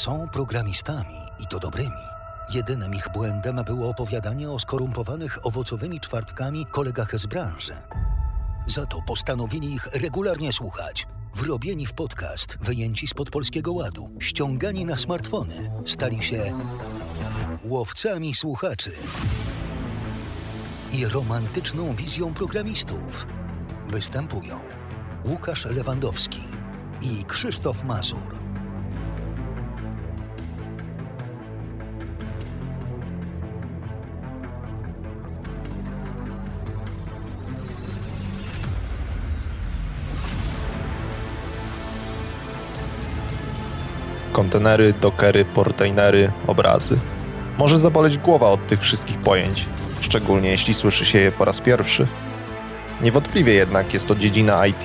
Są programistami i to dobrymi. Jedynym ich błędem było opowiadanie o skorumpowanych owocowymi czwartkami kolegach z branży. Za to postanowili ich regularnie słuchać. Wrobieni w podcast, wyjęci spod polskiego ładu, ściągani na smartfony, stali się łowcami słuchaczy i romantyczną wizją programistów. Występują Łukasz Lewandowski i Krzysztof Mazur. Kontenery, dokery, portainery, obrazy. Może zaboleć głowa od tych wszystkich pojęć, szczególnie jeśli słyszy się je po raz pierwszy. Niewątpliwie jednak jest to dziedzina IT,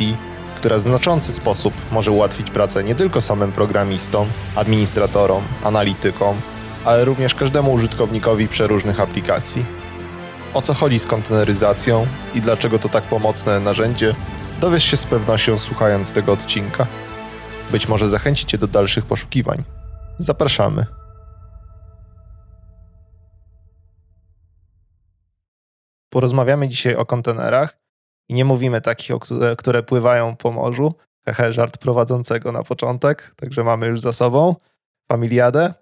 która w znaczący sposób może ułatwić pracę nie tylko samym programistom, administratorom, analitykom, ale również każdemu użytkownikowi przeróżnych aplikacji. O co chodzi z konteneryzacją i dlaczego to tak pomocne narzędzie, dowiesz się z pewnością słuchając tego odcinka. Być może zachęci Cię do dalszych poszukiwań. Zapraszamy. Porozmawiamy dzisiaj o kontenerach i nie mówimy takich, które, które pływają po morzu. Hehe, żart prowadzącego na początek, także mamy już za sobą familiadę.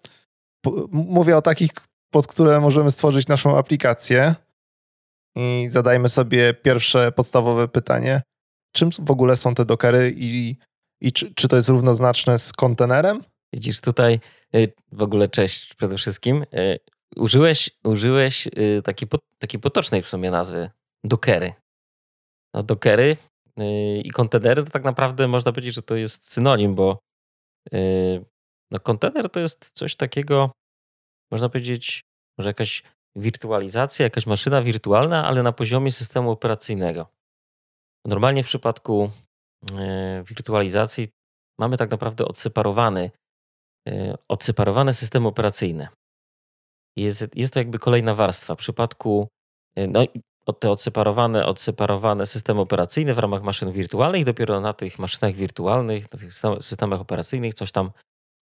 Mówię o takich, pod które możemy stworzyć naszą aplikację i zadajmy sobie pierwsze podstawowe pytanie. Czym w ogóle są te dokery i i czy, czy to jest równoznaczne z kontenerem? Widzisz tutaj, y, w ogóle cześć przede wszystkim. Y, użyłeś, użyłeś y, takiej, takiej potocznej w sumie nazwy dokery. No, dokery i kontenery to tak naprawdę można powiedzieć, że to jest synonim, bo no, kontener to jest coś takiego, można powiedzieć, może jakaś wirtualizacja, jakaś maszyna wirtualna, ale na poziomie systemu operacyjnego. Normalnie w przypadku wirtualizacji mamy tak naprawdę odseparowany, e, odseparowane systemy operacyjne. Jest, jest to jakby kolejna warstwa. W przypadku e, no, te odseparowane, odseparowane systemy operacyjne w ramach maszyn wirtualnych, dopiero na tych maszynach wirtualnych, na tych systemach operacyjnych coś tam,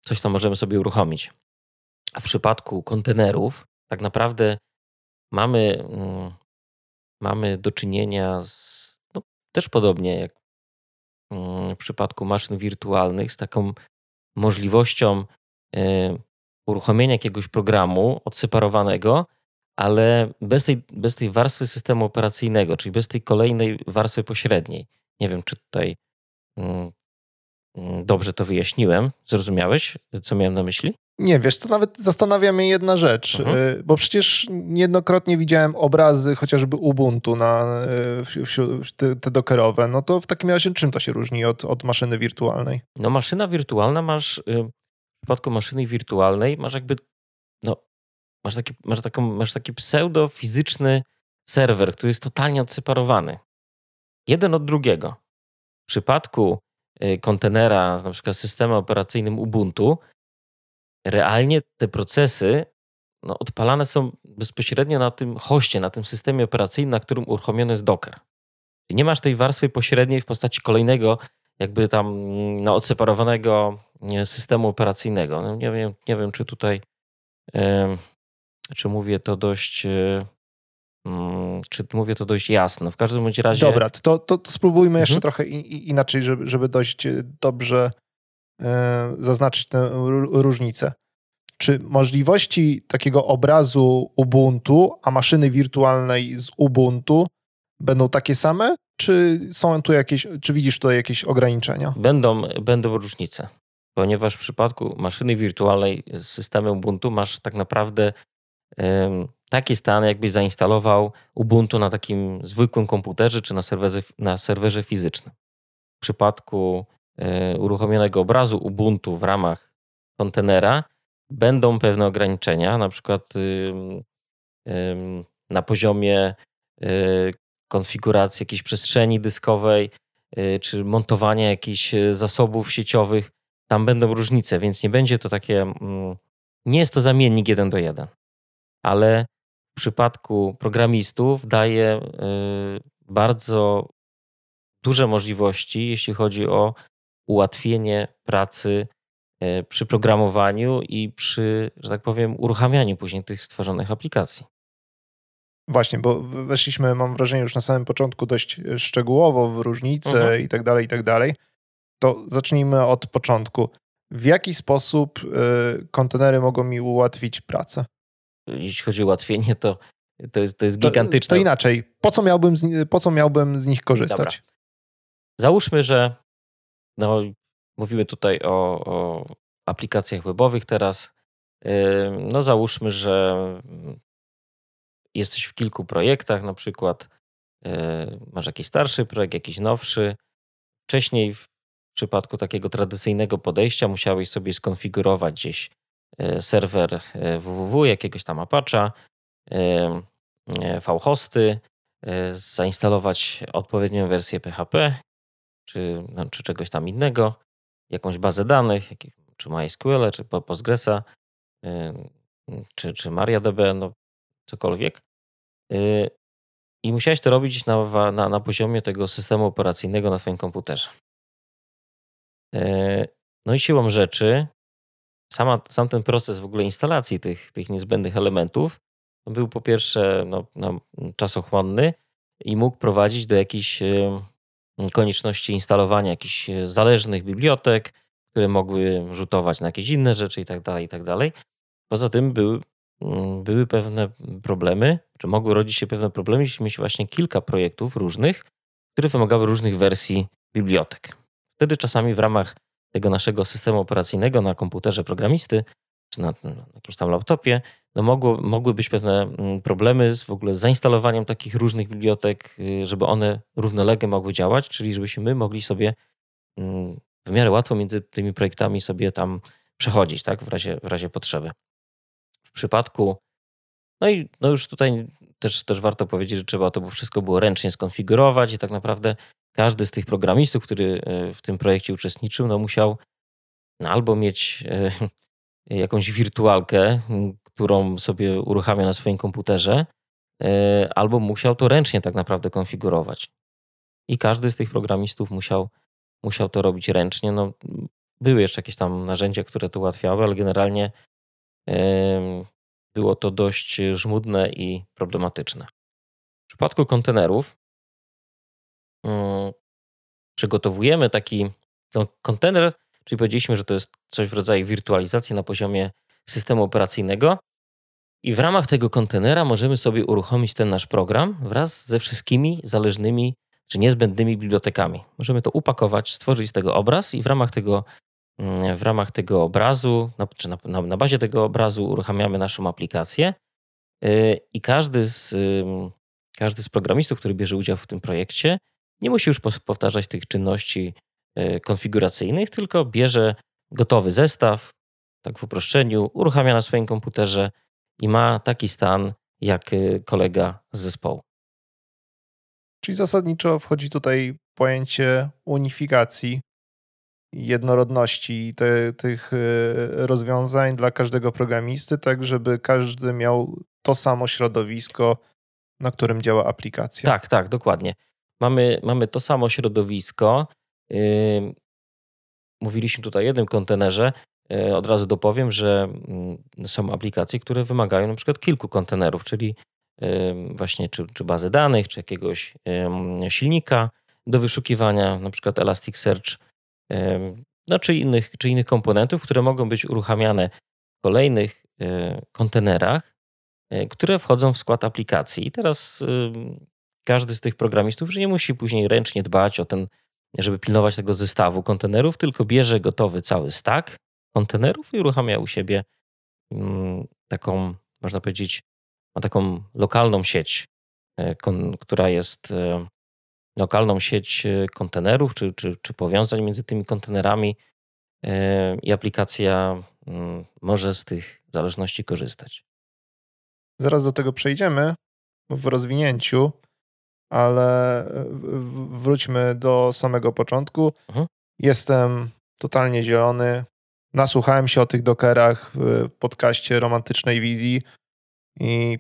coś tam możemy sobie uruchomić. A w przypadku kontenerów tak naprawdę mamy, mm, mamy do czynienia z, no, też podobnie jak w przypadku maszyn wirtualnych z taką możliwością e, uruchomienia jakiegoś programu odseparowanego, ale bez tej, bez tej warstwy systemu operacyjnego, czyli bez tej kolejnej warstwy pośredniej. Nie wiem, czy tutaj mm, mm, dobrze to wyjaśniłem. Zrozumiałeś, co miałem na myśli? Nie, wiesz, to nawet zastanawia mnie jedna rzecz, mhm. Y, bo przecież niejednokrotnie widziałem obrazy chociażby Ubuntu na y, te, te dockerowe. No to w takim razie czym to się różni od, od maszyny wirtualnej? No maszyna wirtualna masz, y, w przypadku maszyny wirtualnej masz jakby, no masz taki, masz taką, masz taki pseudo-fizyczny serwer, który jest totalnie odseparowany. Jeden od drugiego. W przypadku kontenera, na przykład systemem operacyjnym Ubuntu, realnie te procesy no, odpalane są bezpośrednio na tym hoście, na tym systemie operacyjnym, na którym uruchomiony jest Docker. I nie masz tej warstwy pośredniej w postaci kolejnego, jakby tam no, odseparowanego systemu operacyjnego. No, nie, wiem, nie wiem, czy tutaj, czy mówię to dość. Mm, czy mówię to dość jasno? W każdym bądź razie. Dobra, to, to, to spróbujmy jeszcze mhm. trochę inaczej, żeby, żeby dość e, dobrze zaznaczyć tę różnicę. Czy możliwości takiego obrazu Ubuntu, a maszyny wirtualnej z Ubuntu będą takie same, czy są tu jakieś, czy widzisz tutaj jakieś ograniczenia? Będą, będą różnice, ponieważ w przypadku maszyny wirtualnej z systemem Ubuntu masz tak naprawdę um, taki stan, jakbyś zainstalował Ubuntu na takim zwykłym komputerze czy na serwerze, na serwerze fizycznym. W przypadku E, uruchomionego obrazu Ubuntu w ramach kontenera będą pewne ograniczenia, na przykład na poziomie e, konfiguracji jakiejś przestrzeni dyskowej, e, czy montowania jakichś zasobów sieciowych. Tam będą różnice, więc nie będzie to takie, mm, nie jest to zamiennik jeden do jeden, ale w przypadku programistów daje bardzo duże możliwości, jeśli chodzi o ułatwienie pracy e, przy programowaniu i przy, że tak powiem, uruchamianiu później tych stworzonych aplikacji. Właśnie, bo weszliśmy, mam wrażenie, już na samym początku dość szczegółowo w różnice Mhm. i tak dalej, i tak dalej. To zacznijmy od początku. W jaki sposób y, kontenery mogą mi ułatwić pracę? Jeśli chodzi o ułatwienie, to, to, jest, to jest To, gigantyczne. to inaczej. Po co, miałbym z, po co miałbym z nich korzystać? Załóżmy, że no, mówimy tutaj o, o aplikacjach webowych teraz. No załóżmy, że jesteś w kilku projektach, na przykład yy, masz jakiś starszy projekt, jakiś nowszy. Wcześniej w przypadku takiego tradycyjnego podejścia musiałeś sobie skonfigurować gdzieś yy, serwer yy, www, jakiegoś tam Apache'a, vhosty, zainstalować odpowiednią wersję PHP, czy, no, czy czegoś tam innego, jakąś bazę danych, czy MySQL, czy Po- Postgresa, czy, czy MariaDB, no cokolwiek. Y, I musiałeś to robić na, na, na poziomie tego systemu operacyjnego na Twoim komputerze. Y, No i siłą rzeczy, sama, sam ten proces w ogóle instalacji tych, tych niezbędnych elementów był po pierwsze no, no, czasochłonny i mógł prowadzić do jakichś konieczności instalowania jakichś e, zależnych bibliotek, które mogły rzutować na jakieś inne rzeczy i tak dalej, i tak. Poza tym były, mm, były pewne problemy, czy mogły rodzić się pewne problemy, jeśli mieć właśnie kilka projektów różnych, które wymagały różnych wersji bibliotek. Wtedy czasami w ramach tego naszego systemu operacyjnego na komputerze programisty, czy na, na jakimś tam laptopie, no mogło, mogły być pewne mm, problemy z w ogóle z zainstalowaniem takich różnych bibliotek, y, żeby one równolegle mogły działać, czyli żebyśmy my mogli sobie mm, w miarę łatwo między tymi projektami sobie tam przechodzić, tak, w razie, w razie potrzeby. W przypadku, no i no już tutaj też, też warto powiedzieć, że trzeba to wszystko było ręcznie skonfigurować i tak naprawdę każdy z tych programistów, który y, w tym projekcie uczestniczył, no musiał no albo mieć y, jakąś wirtualkę, którą sobie uruchamia na swoim komputerze, e, albo musiał to ręcznie tak naprawdę konfigurować. I każdy z tych programistów musiał, musiał to robić ręcznie. No, były jeszcze jakieś tam narzędzia, które to ułatwiały, ale generalnie było to dość żmudne i problematyczne. W przypadku kontenerów mm, przygotowujemy taki no, kontener, czyli powiedzieliśmy, że to jest coś w rodzaju wirtualizacji na poziomie systemu operacyjnego. I w ramach tego kontenera możemy sobie uruchomić ten nasz program wraz ze wszystkimi zależnymi czy niezbędnymi bibliotekami. Możemy to upakować, stworzyć z tego obraz i w ramach tego, mm, w ramach tego obrazu, na, czy na, na, na bazie tego obrazu uruchamiamy naszą aplikację. Yy, I każdy z, każdy z programistów, który bierze udział w tym projekcie, nie musi już powtarzać tych czynności yy, konfiguracyjnych, tylko bierze gotowy zestaw, tak w uproszczeniu, uruchamia na swoim komputerze i ma taki stan jak y, kolega z zespołu. Czyli zasadniczo wchodzi tutaj pojęcie unifikacji, jednorodności te, tych y, rozwiązań dla każdego programisty, tak żeby każdy miał to samo środowisko, na którym działa aplikacja. Tak, tak, dokładnie. Mamy, mamy to samo środowisko. Mówiliśmy tutaj o jednym kontenerze. Yy, Od razu dopowiem, że mm, są aplikacje, które wymagają na przykład kilku kontenerów, czyli yy, właśnie czy, czy bazy danych, czy jakiegoś yy, silnika do wyszukiwania, na przykład Elasticsearch, no, czy, innych, czy innych komponentów, które mogą być uruchamiane w kolejnych kontenerach, które wchodzą w skład aplikacji. I teraz każdy z tych programistów, że nie musi później ręcznie dbać o ten, żeby pilnować tego zestawu kontenerów, tylko bierze gotowy cały stack kontenerów i uruchamia u siebie mm, taką, można powiedzieć, ma taką lokalną sieć, e, która jest e, lokalną sieć e, kontenerów czy, czy, czy powiązań między tymi kontenerami i aplikacja mm, może z tych zależności korzystać. Zaraz do tego przejdziemy w rozwinięciu, ale w- wróćmy do samego początku. Mhm. Jestem totalnie zielony. Nasłuchałem się o tych dokerach w podcaście Romantycznej Wizji i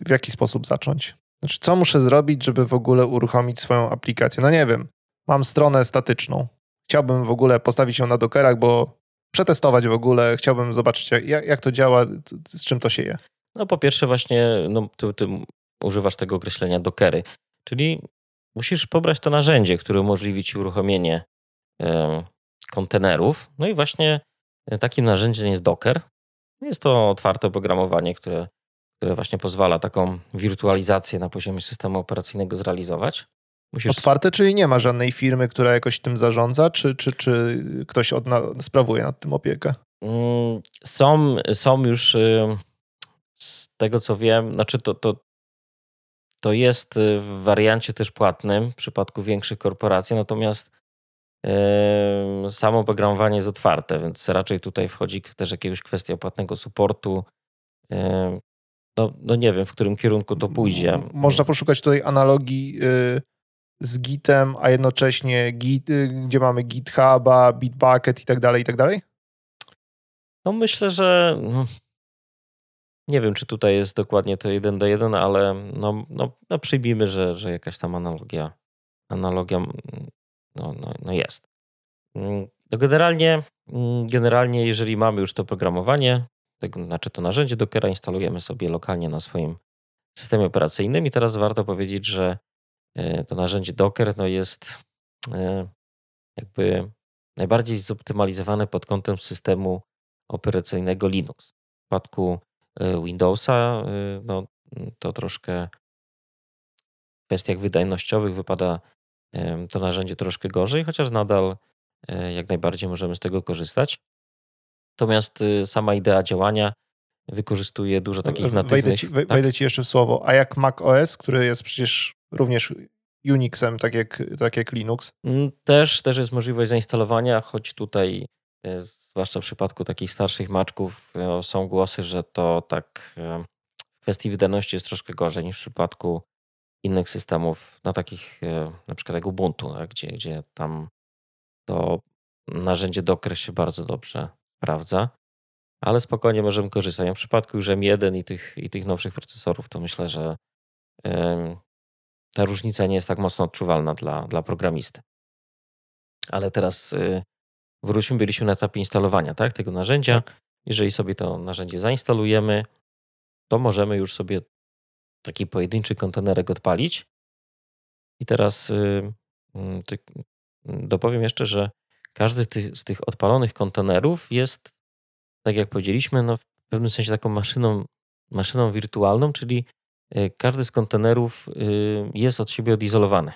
w jaki sposób zacząć? Znaczy, co muszę zrobić, żeby w ogóle uruchomić swoją aplikację? No nie wiem, mam stronę statyczną. chciałbym w ogóle postawić ją na Dockerach, bo przetestować w ogóle, chciałbym zobaczyć jak, jak to działa, z czym to się je. No po pierwsze właśnie no, ty, ty używasz tego określenia Dockery, czyli musisz pobrać to narzędzie, które umożliwi ci uruchomienie kontenerów. No i właśnie e, takim narzędziem jest Docker. Jest to otwarte oprogramowanie, które, które właśnie pozwala taką wirtualizację na poziomie systemu operacyjnego zrealizować. Musisz... Otwarte, czyli nie ma żadnej firmy, która jakoś tym zarządza, czy, czy, czy ktoś od, na, sprawuje nad tym opiekę? Mm, są, są już y, z tego co wiem, znaczy to, to, to jest w wariancie też płatnym w przypadku większych korporacji, natomiast samo oprogramowanie jest otwarte, więc raczej tutaj wchodzi też jakiegoś kwestia płatnego supportu. No, no nie wiem, w którym kierunku to pójdzie. Można poszukać tutaj analogii y, z Gitem, a jednocześnie Git, y, gdzie mamy GitHuba, Bitbucket i tak dalej, i tak dalej? No myślę, że no, nie wiem, czy tutaj jest dokładnie to jeden do jeden, ale no, no, no przyjmijmy, że, że jakaś tam analogia, analogia no, no, no jest. Mm, to generalnie, mm, generalnie, jeżeli mamy już to programowanie, tego, znaczy to narzędzie Dockera instalujemy sobie lokalnie na swoim systemie operacyjnym i teraz warto powiedzieć, że e, to narzędzie Docker no jest e, jakby najbardziej zoptymalizowane pod kątem systemu operacyjnego Linux. W przypadku Windowsa no, to troszkę w kwestiach wydajnościowych wypada to narzędzie troszkę gorzej, chociaż nadal e, jak najbardziej możemy z tego korzystać. Natomiast y, sama idea działania wykorzystuje dużo takich natywnych... Wejdę ci, tak? wejdę ci jeszcze w słowo. A jak Mac OS, który jest przecież również Unixem, tak jak, tak jak Linux? Mm, też, też jest możliwość zainstalowania, choć tutaj, zwłaszcza w przypadku takich starszych maczków, e, są głosy, że to tak w kwestii wydajności jest troszkę gorzej niż w przypadku innych systemów, no takich e, na przykład jak Ubuntu, tak, gdzie, gdzie tam to narzędzie Docker się bardzo dobrze sprawdza, ale spokojnie możemy korzystać. w przypadku już M1 i tych, i tych nowszych procesorów, to myślę, że ta różnica nie jest tak mocno odczuwalna dla, dla programisty. Ale teraz y, wróćmy, byliśmy na etapie instalowania tak, tego narzędzia. Tak. Jeżeli sobie to narzędzie zainstalujemy, to możemy już sobie taki pojedynczy kontenerek odpalić. I teraz y, mm, dopowiem jeszcze, że każdy z tych odpalonych kontenerów jest, tak jak powiedzieliśmy, no w pewnym sensie taką maszyną, maszyną wirtualną, czyli y, każdy z kontenerów y, jest od siebie odizolowany.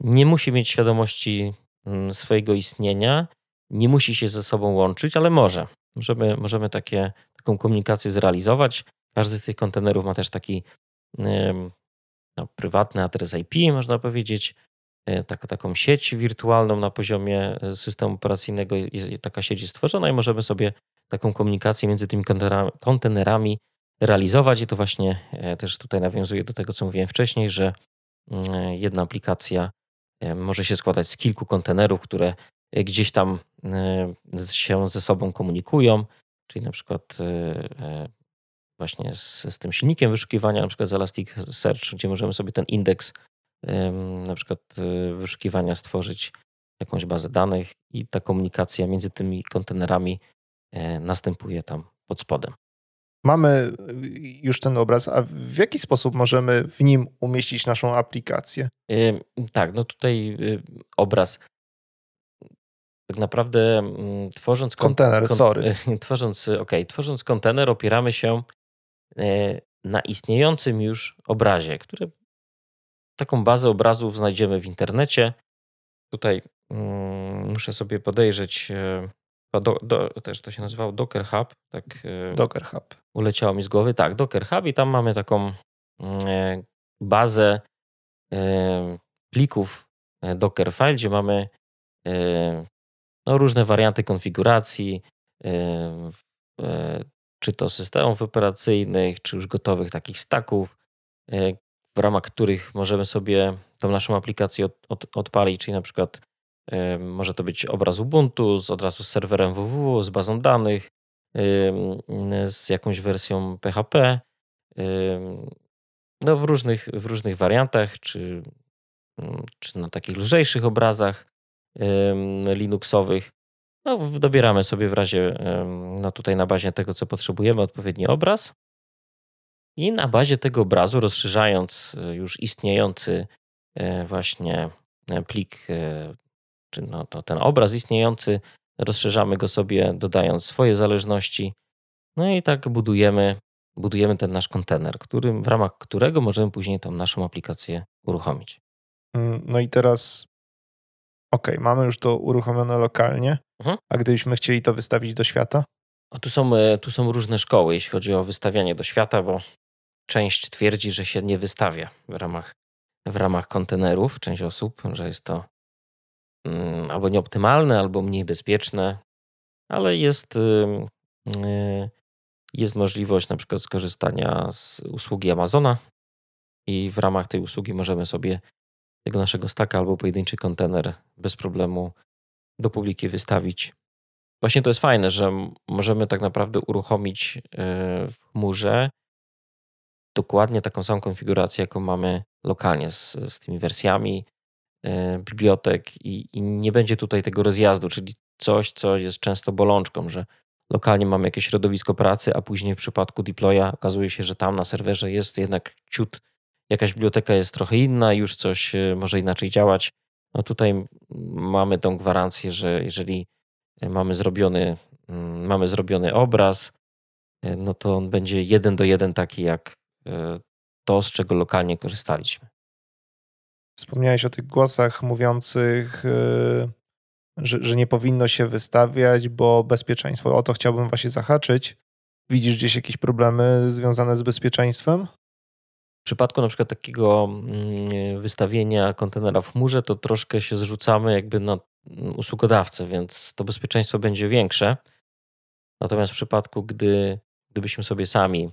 Nie musi mieć świadomości mm, swojego istnienia, nie musi się ze sobą łączyć, ale może. Możemy, możemy takie, taką komunikację zrealizować. Każdy z tych kontenerów ma też taki no, prywatny adres IP, można powiedzieć, e, tak, taką sieć wirtualną na poziomie e, systemu operacyjnego. Taka sieć jest stworzona i możemy sobie taką komunikację między tymi kontenerami realizować. I to właśnie e, też tutaj nawiązuje do tego, co mówiłem wcześniej, że mm, jedna aplikacja może się składać z kilku kontenerów, które gdzieś tam się ze sobą komunikują, czyli na przykład właśnie z, z tym silnikiem wyszukiwania, na przykład z Elasticsearch, gdzie możemy sobie ten indeks na przykład wyszukiwania stworzyć jakąś bazę danych i ta komunikacja między tymi kontenerami e, następuje tam pod spodem. Mamy y, już ten obraz, a w jaki sposób możemy w nim umieścić naszą aplikację? Tak, no tutaj y, obraz. Tak naprawdę mm, tworząc kontener, sorry. Tworząc, okay, tworząc kontener opieramy się E, na istniejącym już obrazie, który taką bazę obrazów znajdziemy w internecie. Tutaj mm, muszę sobie podejrzeć, e, do, do, też to się nazywało Docker Hub. Tak, e, Docker Hub. Uleciało mi z głowy. Tak, Docker Hub i tam mamy taką mm, bazę plików Dockerfile, gdzie mamy no, różne warianty konfiguracji, czy to systemów operacyjnych, czy już gotowych takich staków, e, w ramach których możemy sobie tą naszą aplikację od, od, odpalić, czyli na przykład e, może to być obraz Ubuntu z od razu z serwerem www, z bazą danych, z jakąś wersją PHP, no w różnych, w różnych wariantach, czy, czy na takich lżejszych obrazach. Linuxowych. No, dobieramy sobie w razie, no tutaj na bazie tego, co potrzebujemy, odpowiedni obraz. I na bazie tego obrazu, rozszerzając e, już istniejący e, właśnie e, plik, czy no to ten obraz istniejący, rozszerzamy go sobie, dodając swoje zależności. No i tak budujemy, budujemy ten nasz kontener, którym, w ramach którego możemy później tą naszą aplikację uruchomić. Mm, no i teraz, ok, mamy już to uruchomione lokalnie, mhm. a gdybyśmy chcieli to wystawić do świata? O, tu, są, tu są różne szkoły, jeśli chodzi o wystawianie do świata, bo część twierdzi, że się nie wystawia w ramach, w ramach kontenerów, część osób, że jest to albo nieoptymalne, albo mniej bezpieczne, ale jest, y, jest możliwość na przykład skorzystania z usługi Amazona i w ramach tej usługi możemy sobie tego naszego staka albo pojedynczy kontener bez problemu do publiki wystawić. Właśnie to jest fajne, że możemy tak naprawdę uruchomić y, w chmurze dokładnie taką samą konfigurację, jaką mamy lokalnie z, z tymi wersjami bibliotek i, i, nie będzie tutaj tego rozjazdu, czyli coś, co jest często bolączką, że lokalnie mamy jakieś środowisko pracy, a później w przypadku deploya okazuje się, że tam na serwerze jest jednak ciut, jakaś biblioteka jest trochę inna, już coś e, może inaczej działać. No tutaj mamy tą gwarancję, że jeżeli mamy zrobiony, mamy zrobiony obraz, e, no to on będzie jeden do jeden taki jak E, to, z czego lokalnie korzystaliśmy. Wspomniałeś o tych głosach mówiących, e, że, że nie powinno się wystawiać, bo bezpieczeństwo. O to chciałbym właśnie zahaczyć. Widzisz gdzieś jakieś problemy związane z bezpieczeństwem? W przypadku na przykład takiego mm, wystawienia kontenera w chmurze, to troszkę się zrzucamy jakby na mm, usługodawcę, więc to bezpieczeństwo będzie większe. Natomiast w przypadku, gdy, gdybyśmy sobie sami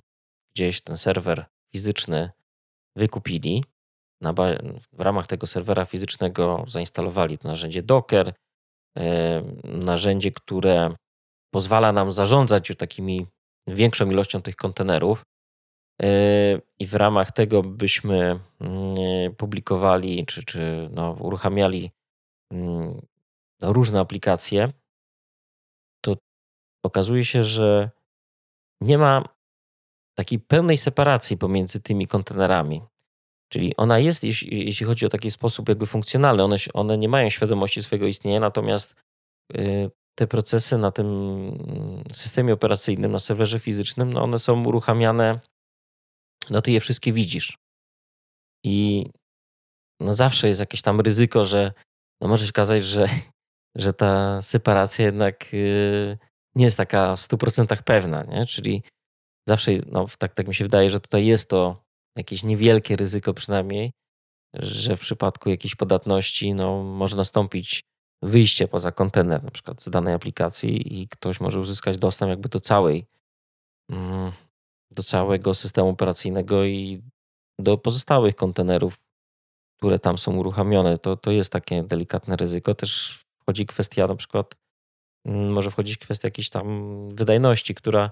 gdzieś ten serwer fizyczny wykupili. W ramach tego serwera fizycznego zainstalowali to narzędzie Docker, narzędzie, które pozwala nam zarządzać takimi większą ilością tych kontenerów. I w ramach tego byśmy mm, publikowali czy, czy no, uruchamiali mm, różne aplikacje, to okazuje się, że nie ma takiej pełnej separacji pomiędzy tymi kontenerami. Czyli ona jest, jeśli, jeśli chodzi o taki sposób jakby funkcjonalny, one, one nie mają świadomości swojego istnienia, natomiast y, te procesy na tym systemie operacyjnym, na serwerze fizycznym, no one są uruchamiane, no ty je wszystkie widzisz. I no zawsze jest jakieś tam ryzyko, że no możesz kazać, że, że ta separacja jednak y, nie jest taka w 100% pewna, nie? czyli zawsze, no, tak, tak mi się wydaje, że tutaj jest to jakieś niewielkie ryzyko przynajmniej, że w przypadku jakiejś podatności no, może nastąpić wyjście poza kontener na przykład z danej aplikacji i ktoś może uzyskać dostęp jakby do całej, mm, do całego systemu operacyjnego i do pozostałych kontenerów, które tam są uruchamione. To, to jest takie delikatne ryzyko. Też wchodzi kwestia na przykład, mm, może wchodzić kwestia jakiejś tam wydajności, która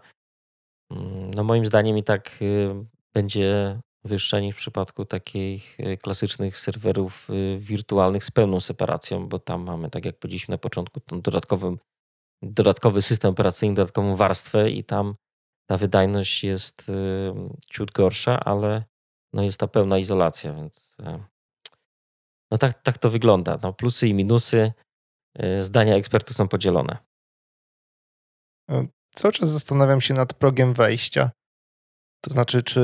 Mm, no moim zdaniem i tak y, będzie wyższa niż w przypadku takich y, klasycznych serwerów y, wirtualnych z pełną separacją, bo tam mamy, tak jak powiedzieliśmy na początku, ten dodatkowy, dodatkowy system operacyjny, dodatkową warstwę i tam ta wydajność jest ciut gorsza, ale no jest ta pełna izolacja, więc no tak, tak to wygląda. No plusy i minusy zdania ekspertów są podzielone. E, cały czas zastanawiam się nad progiem wejścia. To znaczy, czy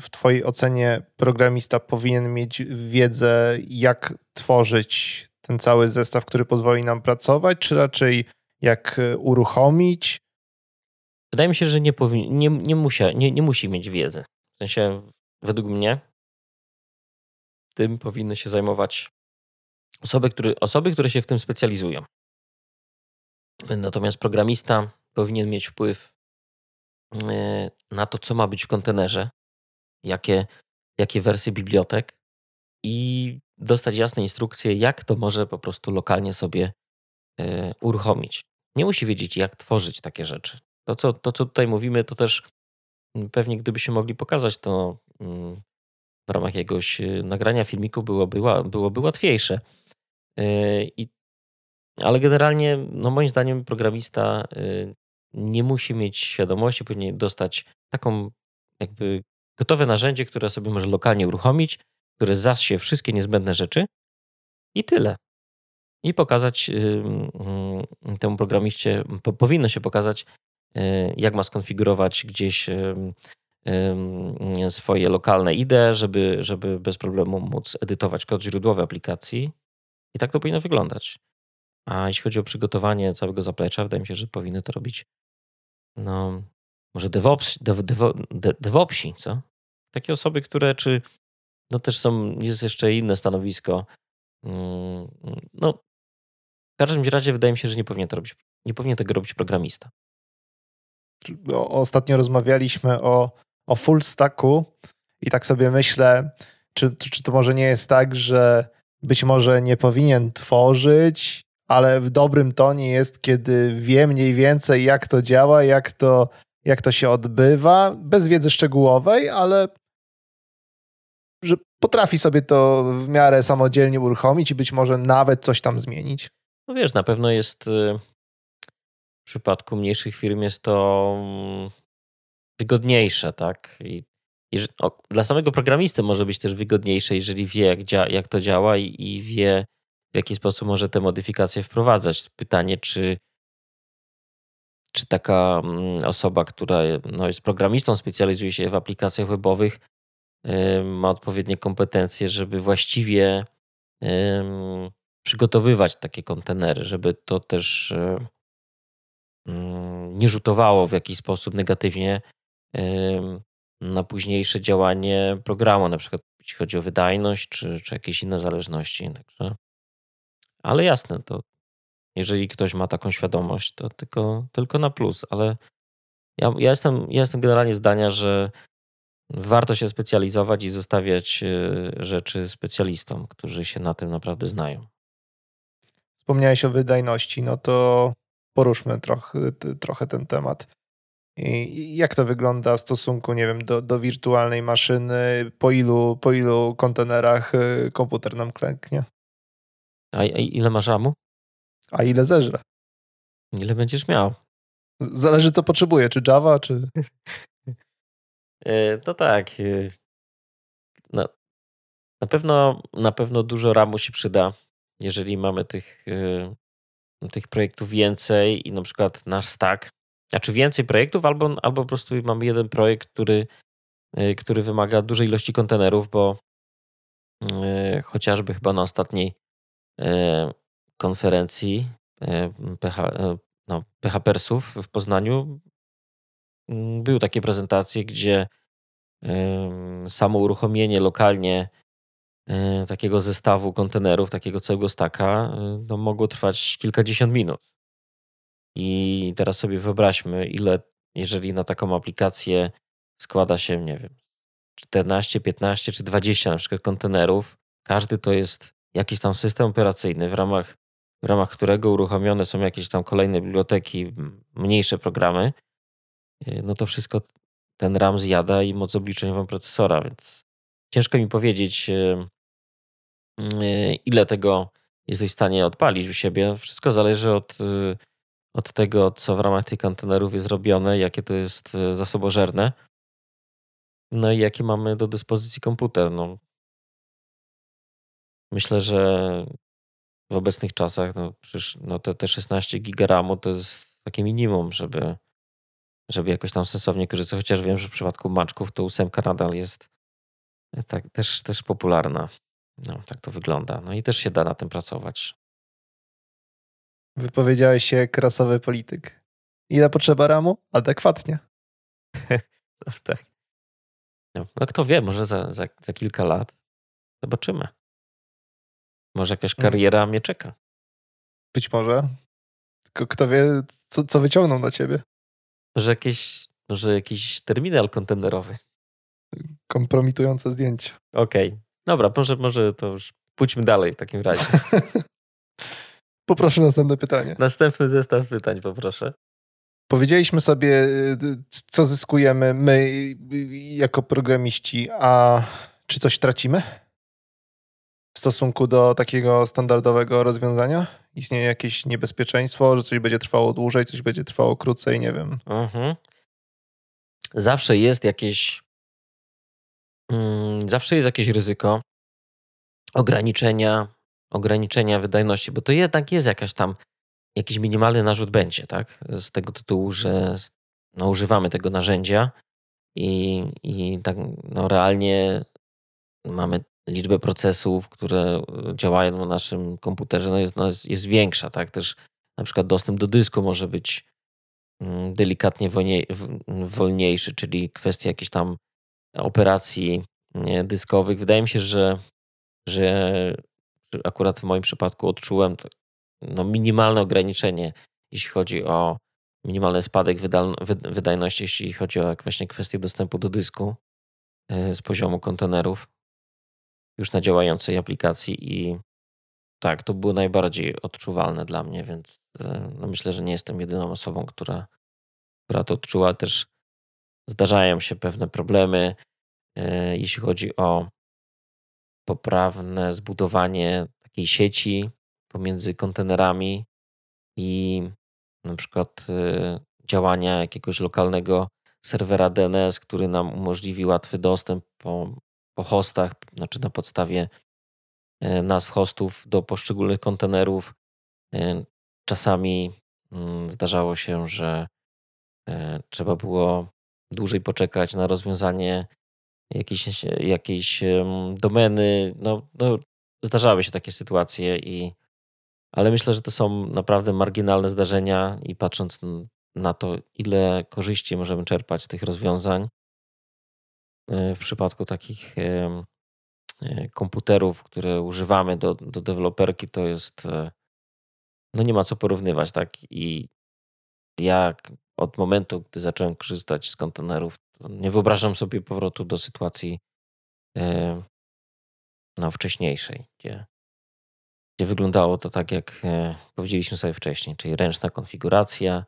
w Twojej ocenie programista powinien mieć wiedzę, jak tworzyć ten cały zestaw, który pozwoli nam pracować, czy raczej jak uruchomić? Wydaje mi się, że nie, powin- nie, nie, musi, nie, nie musi mieć wiedzy. W sensie, według mnie, tym powinny się zajmować osoby, które, osoby, które się w tym specjalizują. Natomiast programista powinien mieć wpływ na to, co ma być w kontenerze, jakie, jakie wersje bibliotek i dostać jasne instrukcje, jak to może po prostu lokalnie sobie e, uruchomić. Nie musi wiedzieć, jak tworzyć takie rzeczy. To, co, to, co tutaj mówimy, to też mm, pewnie gdybyśmy mogli pokazać to mm, w ramach jakiegoś e, nagrania filmiku, byłoby, byłoby łatwiejsze. I ale generalnie, no moim zdaniem, programista y, nie musi mieć świadomości, powinien dostać taką jakby gotowe narzędzie, które sobie może lokalnie uruchomić, które zasie wszystkie niezbędne rzeczy i tyle. I pokazać temu programiście, powinno się pokazać, y, jak ma skonfigurować gdzieś swoje lokalne IDE, żeby, żeby bez problemu móc edytować kod źródłowy aplikacji. I tak to powinno wyglądać. A jeśli chodzi o przygotowanie całego zaplecza, wydaje mi się, że powinny to robić no, może DevOps, dev, dev, DevOpsi, co? Takie osoby, które czy no też są, jest jeszcze inne stanowisko. Mm, no, w każdym razie wydaje mi się, że nie powinien to robić, nie powinien tego robić programista. Ostatnio rozmawialiśmy o, o full stacku i tak sobie myślę, czy, czy to może nie jest tak, że być może nie powinien tworzyć, ale w dobrym tonie jest, kiedy wie mniej więcej, jak to działa, jak to, jak to się odbywa, bez wiedzy szczegółowej, ale że potrafi sobie to w miarę samodzielnie uruchomić i być może nawet coś tam zmienić. No wiesz, na pewno jest y, w przypadku mniejszych firm jest to mm, wygodniejsze, tak? I, i o, dla samego programisty może być też wygodniejsze, jeżeli wie, jak, dzia, jak to działa i, i wie, w jaki sposób może te modyfikacje wprowadzać. Pytanie, czy, czy taka mm, osoba, która no, jest programistą, specjalizuje się w aplikacjach webowych, ma odpowiednie kompetencje, żeby właściwie przygotowywać takie kontenery, żeby to też mm, nie rzutowało w jakiś sposób negatywnie na późniejsze działanie programu, na przykład jeśli chodzi o wydajność czy, czy jakieś inne zależności. Także ale jasne, to jeżeli ktoś ma taką świadomość, to tylko, tylko na plus, ale ja, ja, jestem, ja jestem generalnie zdania, że warto się specjalizować i zostawiać e, rzeczy specjalistom, którzy się na tym naprawdę znają. Wspomniałeś o wydajności, no to poruszmy trochę, trochę ten temat. I jak to wygląda w stosunku, nie wiem, do, do wirtualnej maszyny? Po ilu, po ilu kontenerach e, komputer nam klęknie? A, ile masz ramu? A ile zeżre? Ile będziesz miał? Zależy co potrzebuję, czy Java, czy... E, to tak. E, no, na, pewno, na pewno dużo ramu się przyda, jeżeli mamy tych, e, tych projektów więcej i na przykład nasz stack, znaczy więcej projektów, albo, albo po prostu mamy jeden projekt, który, który wymaga dużej ilości kontenerów, bo chociażby chyba na ostatniej konferencji PH, e, e, no, PHPersów w Poznaniu mm, były takie prezentacje, gdzie samo uruchomienie lokalnie takiego zestawu kontenerów, takiego całego staka, no, mogło trwać kilkadziesiąt minut. I teraz sobie wyobraźmy, ile, jeżeli na taką aplikację składa się, nie wiem, 14, 15 czy 20 na przykład kontenerów, każdy to jest jakiś tam system operacyjny, w ramach, w ramach którego uruchomione są jakieś tam kolejne biblioteki, mniejsze programy, y, no to wszystko ten RAM zjada i moc obliczeniową procesora, więc ciężko mi powiedzieć, y, y, ile tego jesteś w stanie odpalić u siebie. Wszystko zależy od, od tego, co w ramach tych kontenerów jest robione, jakie to jest zasobożerne. No i jaki mamy do dyspozycji komputer. No, Myślę, że w obecnych czasach no, przecież, no te, te 16 giga RAMu to jest takie minimum, żeby, żeby jakoś tam sensownie korzystać. Chociaż wiem, że w przypadku maczków to ósemka nadal jest e, tak, też, też popularna. No, tak to wygląda. No i też się da na tym pracować. Wypowiedziałeś się krasowy polityk. Ile potrzeba ramu? Adekwatnie. no, tak. No, no, kto wie, może za, za, za kilka lat zobaczymy. Może jakaś mm. kariera mnie czeka. Być może. Tylko kto wie, co, co wyciągną na ciebie. Może jakiś, może jakiś terminal kontenerowy. Kompromitujące zdjęcie. Okej. Okay. Dobra, może, może to już pójdźmy dalej w takim razie. poproszę następne pytanie. Następny zestaw pytań, poproszę. Powiedzieliśmy sobie, co zyskujemy my jako programiści, a czy coś tracimy? Stosunku do takiego standardowego rozwiązania? Istnieje jakieś niebezpieczeństwo, że coś będzie trwało dłużej, coś będzie trwało krócej, nie wiem. Mhm. Zawsze jest jakieś. Mm, zawsze jest jakieś ryzyko ograniczenia, ograniczenia wydajności, bo to jednak jest jakaś tam, jakiś minimalny narzut będzie, tak? Z tego tytułu, że no, używamy tego narzędzia i, i tak no, realnie mamy liczbę procesów, które działają na naszym komputerze, no jest, no jest, większa, tak? Też na przykład dostęp do dysku może być mm, delikatnie wolniejszy, czyli kwestia jakichś tam operacji dyskowych. Wydaje mi się, że, że akurat w moim przypadku odczułem no, minimalne ograniczenie, jeśli chodzi o minimalny spadek wydajności, jeśli chodzi o właśnie kwestię dostępu do dysku e, z poziomu kontenerów już na działającej aplikacji i tak, to było najbardziej odczuwalne dla mnie, więc e, no myślę, że nie jestem jedyną osobą, która, która to odczuła. Też zdarzają się pewne problemy, e, jeśli chodzi o poprawne zbudowanie takiej sieci pomiędzy kontenerami i na przykład y, działania jakiegoś lokalnego serwera DNS, który nam umożliwi łatwy dostęp po, po hostach, znaczy na podstawie y, nazw hostów do poszczególnych kontenerów. Y, czasami mm, zdarzało się, że trzeba było dłużej poczekać na rozwiązanie jakiejś, jakiejś domeny. No, no, zdarzały się takie sytuacje i ale myślę, że to są naprawdę marginalne zdarzenia i patrząc na to, ile korzyści możemy czerpać z tych rozwiązań, e, w przypadku takich e, komputerów, które używamy do, do deweloperki, to jest, e, no nie ma co porównywać, tak? I jak od momentu, gdy zacząłem korzystać z kontenerów, nie wyobrażam sobie powrotu do sytuacji no, wcześniejszej, gdzie gdzie wyglądało to tak, jak e, powiedzieliśmy sobie wcześniej, czyli ręczna konfiguracja.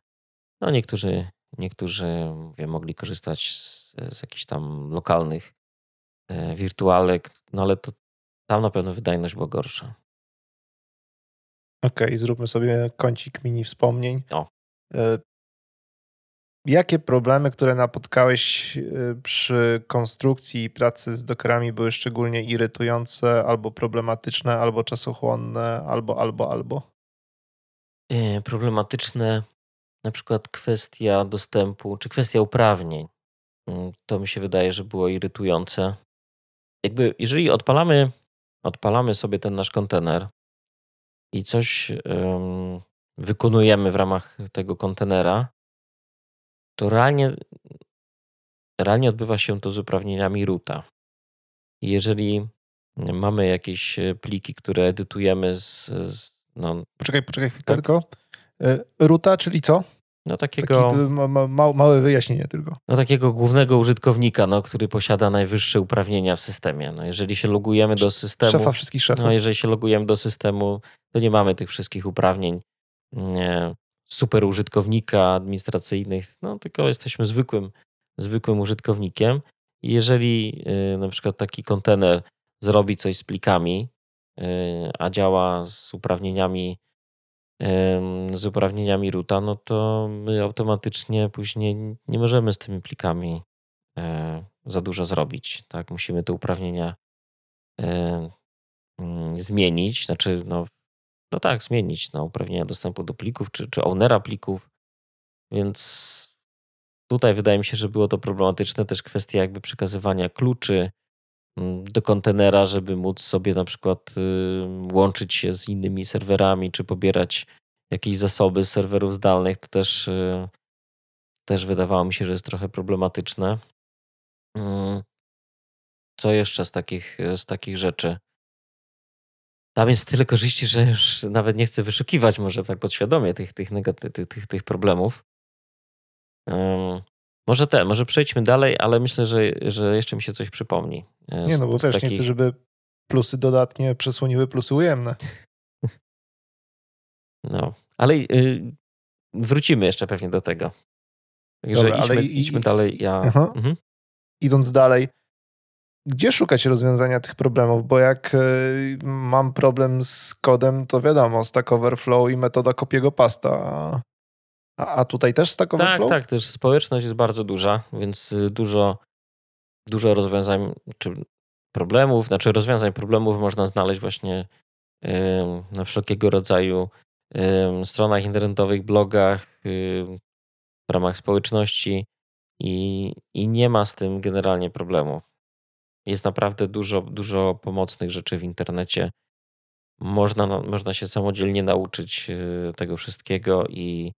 No niektórzy, niektórzy mówię, mogli korzystać z, z jakichś tam lokalnych e, wirtualek, no ale to tam na pewno wydajność była gorsza. Okej, okay, zróbmy sobie kącik mini wspomnień. O. E, Jakie problemy, które napotkałeś y, przy konstrukcji i pracy z dokerami były szczególnie irytujące, albo problematyczne, albo czasochłonne, albo, albo, albo? E, problematyczne, na przykład kwestia dostępu, czy kwestia uprawnień. Mm, to mi się wydaje, że było irytujące. Jakby, jeżeli odpalamy, odpalamy sobie ten nasz kontener i coś um, wykonujemy w ramach tego kontenera, to realnie, realnie odbywa się to z uprawnieniami roota. Jeżeli mamy jakieś pliki, które edytujemy z. z no, poczekaj, poczekaj chwilkę tak? tylko. E, roota, czyli co? No takiego. Taki, ma, ma, małe wyjaśnienie tylko. No takiego głównego użytkownika, no, który posiada najwyższe uprawnienia w systemie. No, jeżeli się logujemy do systemu. Szefa wszystkich szefów. No, jeżeli się logujemy do systemu, to nie mamy tych wszystkich uprawnień. Nie, super użytkownika administracyjnych, no tylko jesteśmy zwykłym, zwykłym użytkownikiem. I jeżeli y, na przykład taki kontener zrobi coś z plikami, y, a działa z uprawnieniami z uprawnieniami roota, no to my automatycznie później nie możemy z tymi plikami e, za dużo zrobić. Tak? Musimy te uprawnienia e, mm, zmienić, znaczy no, no tak, zmienić no, uprawnienia dostępu do plików czy, czy ownera plików. Więc tutaj wydaje mi się, że było to problematyczne. Też kwestia jakby przekazywania kluczy do kontenera, żeby móc sobie na przykład y, łączyć się z innymi serwerami, czy pobierać jakieś zasoby z serwerów zdalnych. To też, y, też wydawało mi się, że jest trochę problematyczne. Mm. Co jeszcze z takich, z takich rzeczy? tam jest tyle korzyści, że już nawet nie chcę wyszukiwać może tak podświadomie tych, tych, tych, tych, tych problemów. Może te, może przejdźmy dalej, ale myślę, że, że jeszcze mi się coś przypomni. E, nie, no bo też takich... nie chcę, żeby plusy dodatnie przesłoniły plusy ujemne. No, ale y, wrócimy jeszcze pewnie do tego. Także Dobra, idźmy, ale idźmy dalej. Ja... Mhm. Idąc dalej, gdzie szukać rozwiązania tych problemów? Bo jak mam problem z kodem, to wiadomo, Stack Overflow i metoda kopiego pasta. A, a tutaj też Stack Overflow? Tak, tak, też społeczność jest bardzo duża, więc dużo, dużo rozwiązań, czy problemów, znaczy rozwiązań problemów można znaleźć właśnie na wszelkiego rodzaju stronach internetowych, blogach, w ramach społeczności i, i nie ma z tym generalnie problemu. Jest naprawdę dużo, dużo pomocnych rzeczy w internecie. Można, można się samodzielnie nauczyć y, tego wszystkiego i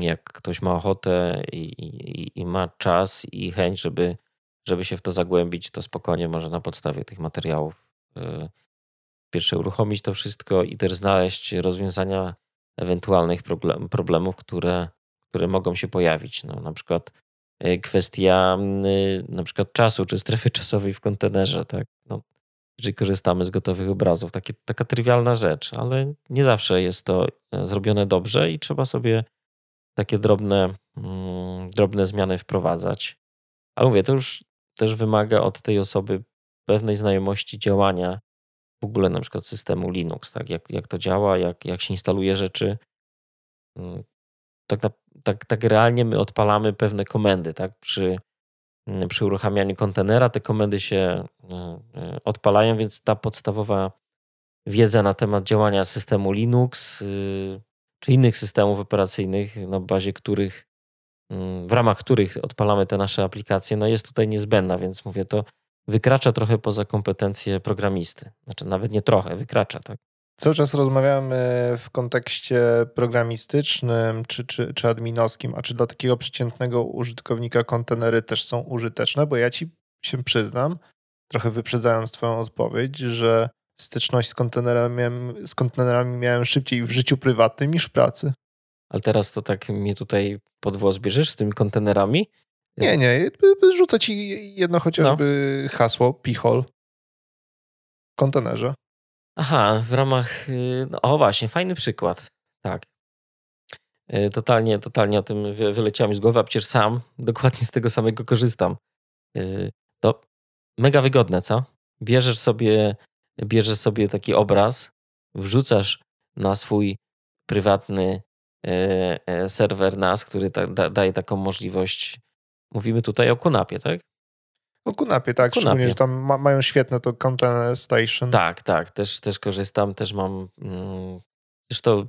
jak ktoś ma ochotę i, i, i ma czas i chęć, żeby, żeby się w to zagłębić, to spokojnie może na podstawie tych materiałów y, pierwsze uruchomić to wszystko i też znaleźć rozwiązania ewentualnych problemów, które, które mogą się pojawić. No, na przykład e, kwestia na przykład czasu czy strefy czasowej w kontenerze. Tak? No, jeżeli korzystamy z gotowych obrazów, takie, taka trywialna rzecz, ale nie zawsze jest to e, zrobione dobrze i trzeba sobie takie drobne, mm, drobne zmiany wprowadzać. Ale mówię, to już też wymaga od tej osoby pewnej znajomości działania w ogóle na przykład systemu Linux, tak? jak, jak to działa, jak, jak się instaluje rzeczy. Mm, tak, tak, tak realnie my odpalamy pewne komendy. Tak? Przy, mm, przy uruchamianiu kontenera te komendy się mm, e, odpalają, więc ta podstawowa wiedza na temat działania systemu Linux y, czy innych systemów operacyjnych, na bazie których, w ramach których odpalamy te nasze aplikacje, no jest tutaj niezbędna, więc mówię to wykracza trochę poza kompetencje programisty. Znaczy nawet nie trochę, wykracza, tak. Cały czas rozmawiamy w kontekście programistycznym czy, czy, czy adminowskim, a czy dla takiego przeciętnego użytkownika kontenery też są użyteczne? Bo ja ci się przyznam, trochę wyprzedzając Twoją odpowiedź, że styczność z kontenerami miałem, z kontenerami miałem szybciej w życiu prywatnym niż w pracy. Ale teraz to tak mnie tutaj pod włos bierzesz z tymi kontenerami? Nie, nie. Rzucę ci jedno chociażby no. hasło, pichol w kontenerze. Aha, w ramach. Y, no, o, właśnie, fajny przykład. Tak. Y, totalnie, totalnie o tym wyleciałem z głowy, a przecież sam dokładnie z tego samego korzystam. Y, to mega wygodne, co? Bierzesz sobie, bierzesz sobie taki obraz, wrzucasz na swój prywatny serwer NAS, który daje taką możliwość Mówimy tutaj o Kunapie, tak? O Kunapie, tak. Kunapie. Szczególnie, że tam ma, mają świetne to Content Station. Tak, tak. Też, też korzystam, też mam... Mm, zresztą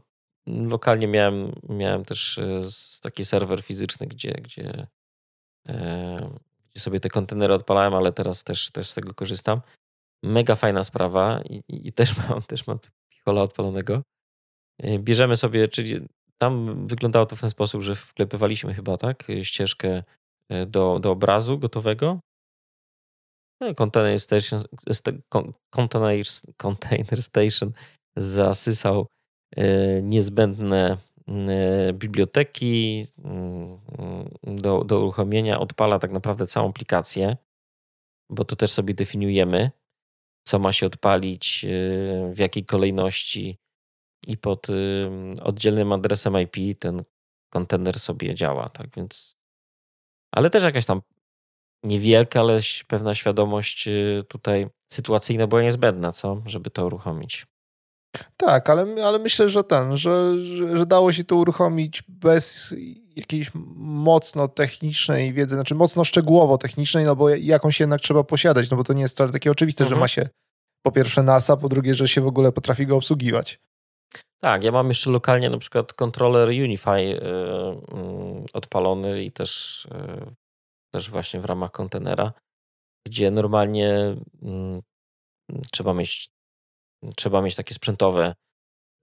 lokalnie miałem, miałem też e, taki serwer fizyczny, gdzie, gdzie, e, gdzie sobie te kontenery odpalałem, ale teraz też, też z tego korzystam. Mega fajna sprawa i, i też mam też mam pichola odpalonego. E, bierzemy sobie, czyli tam wyglądało to w ten sposób, że wklepywaliśmy chyba tak ścieżkę E, do, do obrazu gotowego. No, container, station, container, container Station zasysał e, niezbędne e, biblioteki mm, do, do uruchomienia, odpala tak naprawdę całą aplikację, bo to też sobie definiujemy, co ma się odpalić, w jakiej kolejności i pod oddzielnym adresem IP ten kontener sobie działa. Tak więc ale też jakaś tam niewielka, ale pewna świadomość y, tutaj sytuacyjna była niezbędna, co, żeby to uruchomić. Tak, ale, ale myślę, że ten, że, że, że, dało się to uruchomić bez jakiejś mocno technicznej wiedzy, znaczy mocno szczegółowo technicznej, no bo jakąś jednak trzeba posiadać, no bo to nie jest wcale takie oczywiste, mhm. że ma się po pierwsze NASA, po drugie, że się w ogóle potrafi go obsługiwać. Tak, ja mam jeszcze lokalnie na przykład kontroler Unify y, mm, odpalony i też, y, też właśnie w ramach kontenera, gdzie normalnie mm, trzeba mieć, trzeba mieć takie sprzętowe,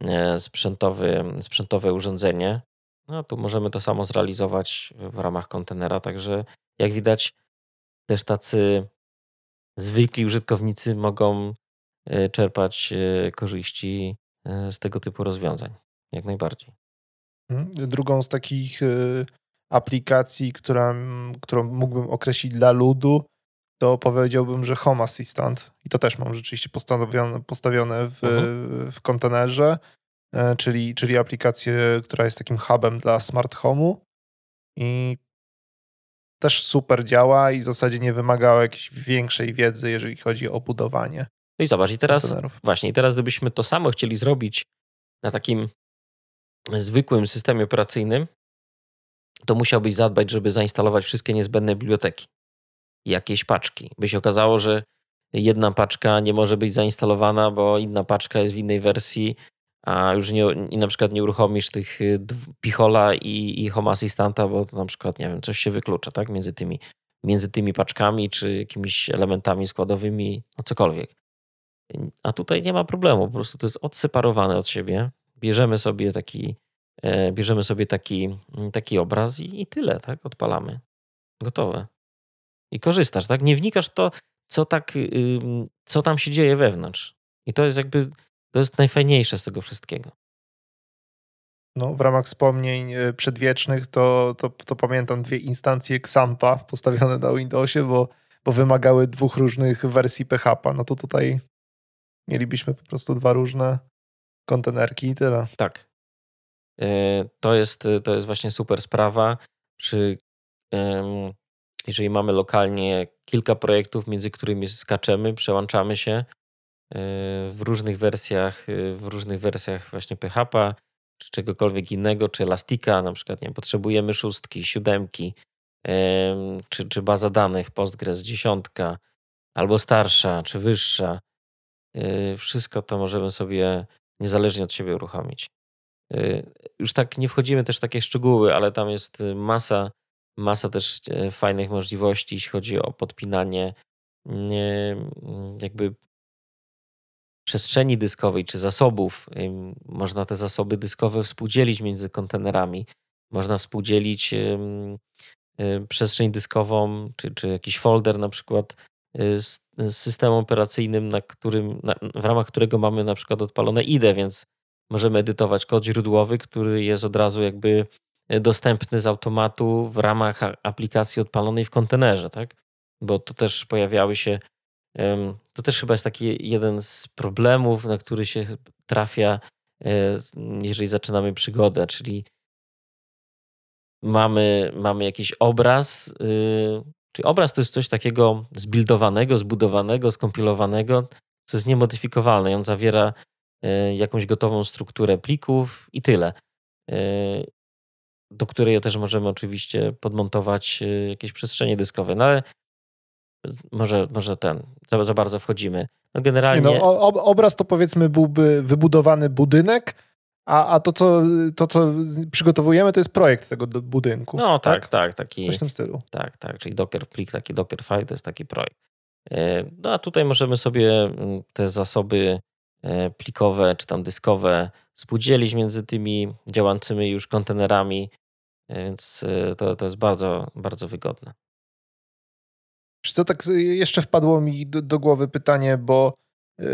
e, sprzętowe, sprzętowe urządzenie. No tu możemy to samo zrealizować w ramach kontenera, także jak widać też tacy zwykli użytkownicy mogą e, czerpać e, korzyści E, z tego typu rozwiązań. Jak najbardziej. Mhm. Drugą z takich aplikacji, która, którą mógłbym określić dla ludu, to powiedziałbym, że Home Assistant. I to też mam rzeczywiście postawione, postawione w, mhm. w kontenerze, czyli, czyli aplikację, która jest takim hubem dla smart home'u. I też super działa i w zasadzie nie wymagało jakiejś większej wiedzy, jeżeli chodzi o budowanie. No i zobacz, i teraz właśnie, i teraz gdybyśmy to samo chcieli zrobić na takim zwykłym systemie operacyjnym, to musiałbyś zadbać, żeby zainstalować wszystkie niezbędne biblioteki, jakieś paczki. By się okazało, że jedna paczka nie może być zainstalowana, bo inna paczka jest w innej wersji, a już nie, na przykład nie uruchomisz tych y, Pichola i, i Home Assistanta, bo to na przykład, nie wiem, coś się wyklucza, tak, między tymi, między tymi paczkami, czy jakimiś elementami składowymi, no cokolwiek. A tutaj nie ma problemu, po prostu to jest odseparowane od siebie. Bierzemy sobie taki, e, bierzemy sobie taki, taki obraz i, i tyle, tak, odpalamy. Gotowe. I korzystasz, tak? Nie wnikasz to, co tak, co tam się dzieje wewnątrz. I to jest jakby, to jest najfajniejsze z tego wszystkiego. No, w ramach wspomnień e, przedwiecznych to, to, to pamiętam dwie instancje Xampa postawione na Windowsie, bo, bo wymagały dwóch różnych wersji PHP. No to tutaj mielibyśmy po prostu dwa różne kontenerki i tyle. Tak. E, To jest, to jest właśnie super sprawa. Przy, jeżeli mamy lokalnie kilka projektów, między którymi skaczemy, przełączamy się e, w różnych wersjach, e, w różnych wersjach właśnie PHP, czy czegokolwiek innego, czy Elastika, na przykład nie potrzebujemy szóstki, siódemki, em, czy, czy baza danych Postgres dziesiątka, albo starsza, czy wyższa. E, Wszystko to możemy sobie niezależnie od siebie uruchomić. Y, Już tak nie wchodzimy też w takie szczegóły, ale tam jest y, masa, masa też e, fajnych możliwości, jeśli chodzi o podpinanie nie, jakby przestrzeni dyskowej czy zasobów. Można te zasoby dyskowe współdzielić między kontenerami. Można współdzielić y, przestrzeń dyskową czy, czy jakiś folder na przykład y, z, z systemem operacyjnym, na którym, na, w ramach którego mamy na przykład odpalone IDE, więc możemy edytować kod źródłowy, który jest od razu jakby dostępny z automatu w ramach aplikacji odpalonej w kontenerze, tak? Bo to też pojawiały się, to też chyba jest taki jeden z problemów, na który się trafia, e, jeżeli zaczynamy przygodę, czyli mamy, mamy jakiś obraz, y, czyli obraz to jest coś takiego zbuildowanego, zbudowanego, skompilowanego, co jest niemodyfikowalne on zawiera e, jakąś gotową strukturę plików i tyle. E, Do której też możemy oczywiście podmontować jakieś przestrzenie dyskowe, no ale może, może ten, za, za bardzo wchodzimy. No Nie generalnie, No, o- ob- obraz to powiedzmy byłby wybudowany budynek, a, a to, co, to, co przygotowujemy, to jest projekt tego do- budynku. no tak, tak, taki, Coś w tym stylu. tak, tak, czyli Docker plik, taki Docker file to jest taki projekt. E, No a tutaj możemy sobie mm, te zasoby e, plikowe czy tam dyskowe współdzielić między tymi działającymi już kontenerami, e, więc to, to jest bardzo, bardzo wygodne. Wiesz co, tak y, jeszcze wpadło mi do, do głowy pytanie, bo y,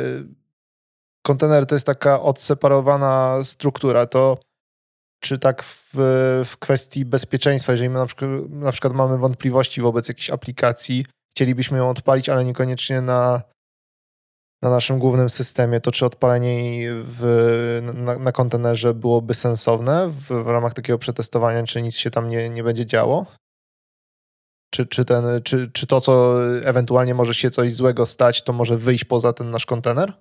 kontener to jest taka odseparowana struktura, to czy tak w, w kwestii bezpieczeństwa, jeżeli my na przykład, na przykład mamy wątpliwości wobec jakiejś aplikacji, chcielibyśmy ją odpalić, ale niekoniecznie na, na naszym głównym systemie, to czy odpalenie jej w, na, na kontenerze byłoby sensowne w, w ramach takiego przetestowania, czy nic się tam nie, nie będzie działo? Czy, czy, ten, czy, czy to, co ewentualnie może się coś złego stać, to może wyjść poza ten nasz kontener?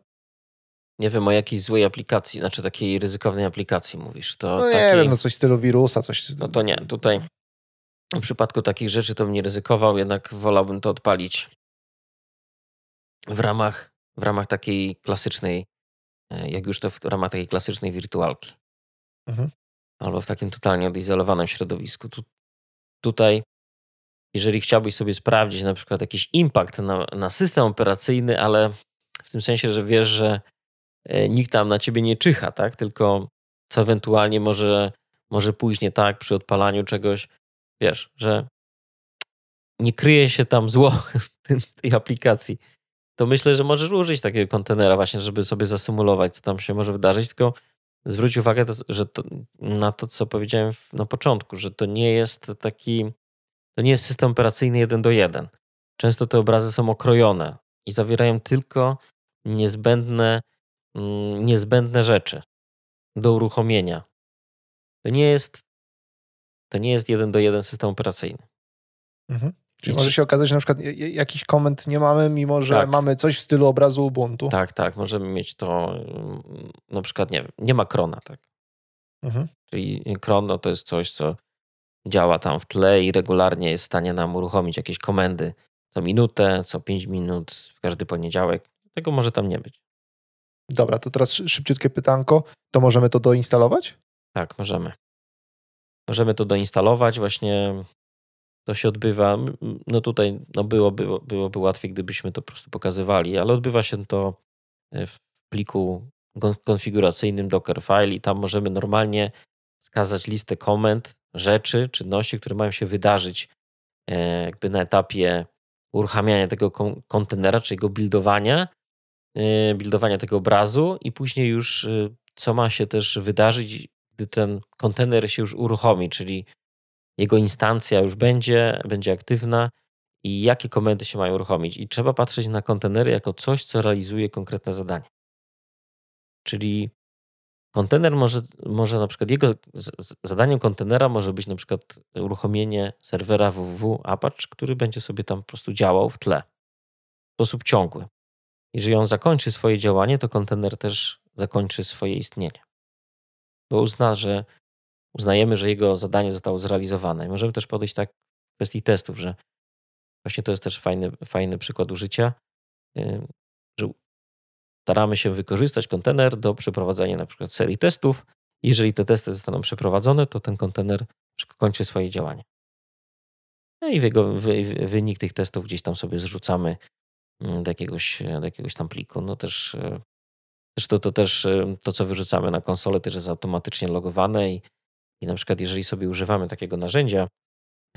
Nie wiem o jakiej złej aplikacji, znaczy takiej ryzykownej aplikacji mówisz. To No nie takiej, wiem, no coś w stylu wirusa, coś. No to nie, tutaj w przypadku takich rzeczy to bym nie ryzykował, jednak wolałbym to odpalić w ramach, w ramach takiej klasycznej, e, jak już to w ramach takiej klasycznej wirtualki. Mhm. Albo w takim totalnie odizolowanym środowisku. Tu, tutaj, jeżeli chciałbyś sobie sprawdzić na przykład jakiś impact na, na system operacyjny, ale w tym sensie, że wiesz, że e, nikt tam na ciebie nie czyha, tak? Tylko co ewentualnie może, może pójść nie tak przy odpalaniu czegoś, wiesz, że nie kryje się tam zło w tej aplikacji, to myślę, że możesz użyć takiego kontenera właśnie, żeby sobie zasymulować, co tam się może wydarzyć, tylko zwróć uwagę, to, że to, na to, co powiedziałem na początku, że to nie jest taki, to nie jest system operacyjny jeden do jeden. Często te obrazy są okrojone i zawierają tylko niezbędne, mm, niezbędne rzeczy do uruchomienia. To nie jest, to nie jest jeden do jeden system operacyjny. Mhm. Czyli może się okazać, że na przykład jakiś koment nie mamy, mimo że tak. mamy coś w stylu obrazu Ubuntu. Tak, tak. Możemy mieć to na przykład, nie wiem, nie ma krona, tak. Mhm. Czyli kron no, to jest coś, co działa tam w tle i regularnie jest w stanie nam uruchomić jakieś komendy co minutę, co 5 minut, w każdy poniedziałek. Tego może tam nie być. Dobra, to teraz szybciutkie pytanko. To możemy to doinstalować? Tak, możemy. Możemy to doinstalować. Właśnie to się odbywa. No tutaj no byłoby, byłoby łatwiej, gdybyśmy to po prostu pokazywali, ale odbywa się to e, w pliku konfiguracyjnym Dockerfile i tam możemy normalnie wskazać listę komend, rzeczy, czynności, które mają się wydarzyć e, jakby na etapie uruchamiania tego kontenera, czy jego buildowania, e, buildowania tego obrazu i później już co ma się też wydarzyć, gdy ten kontener się już uruchomi, czyli jego instancja już będzie, będzie aktywna i jakie komendy się mają uruchomić. I trzeba patrzeć na kontenery jako coś, co realizuje konkretne zadanie. Czyli kontener może, może na przykład jego zadaniem kontenera może być na przykład uruchomienie serwera www Apache, który będzie sobie tam po prostu działał w tle w sposób ciągły. Jeżeli on zakończy swoje działanie, to kontener też zakończy swoje istnienie. Bo uzna, że uznajemy, że jego zadanie zostało zrealizowane. możemy też podejść tak w kwestii testów, że właśnie to jest też fajny, fajny przykład użycia, staramy się wykorzystać kontener do przeprowadzania na przykład serii testów. Jeżeli te testy zostaną przeprowadzone, to ten kontener kończy swoje działanie. No i jego, wynik tych testów gdzieś tam sobie zrzucamy mm, do jakiegoś, do jakiegoś tam pliku. No też, e, też to, to też e, to, co wyrzucamy na konsolę, też jest automatycznie logowane i i na przykład, jeżeli sobie używamy takiego narzędzia,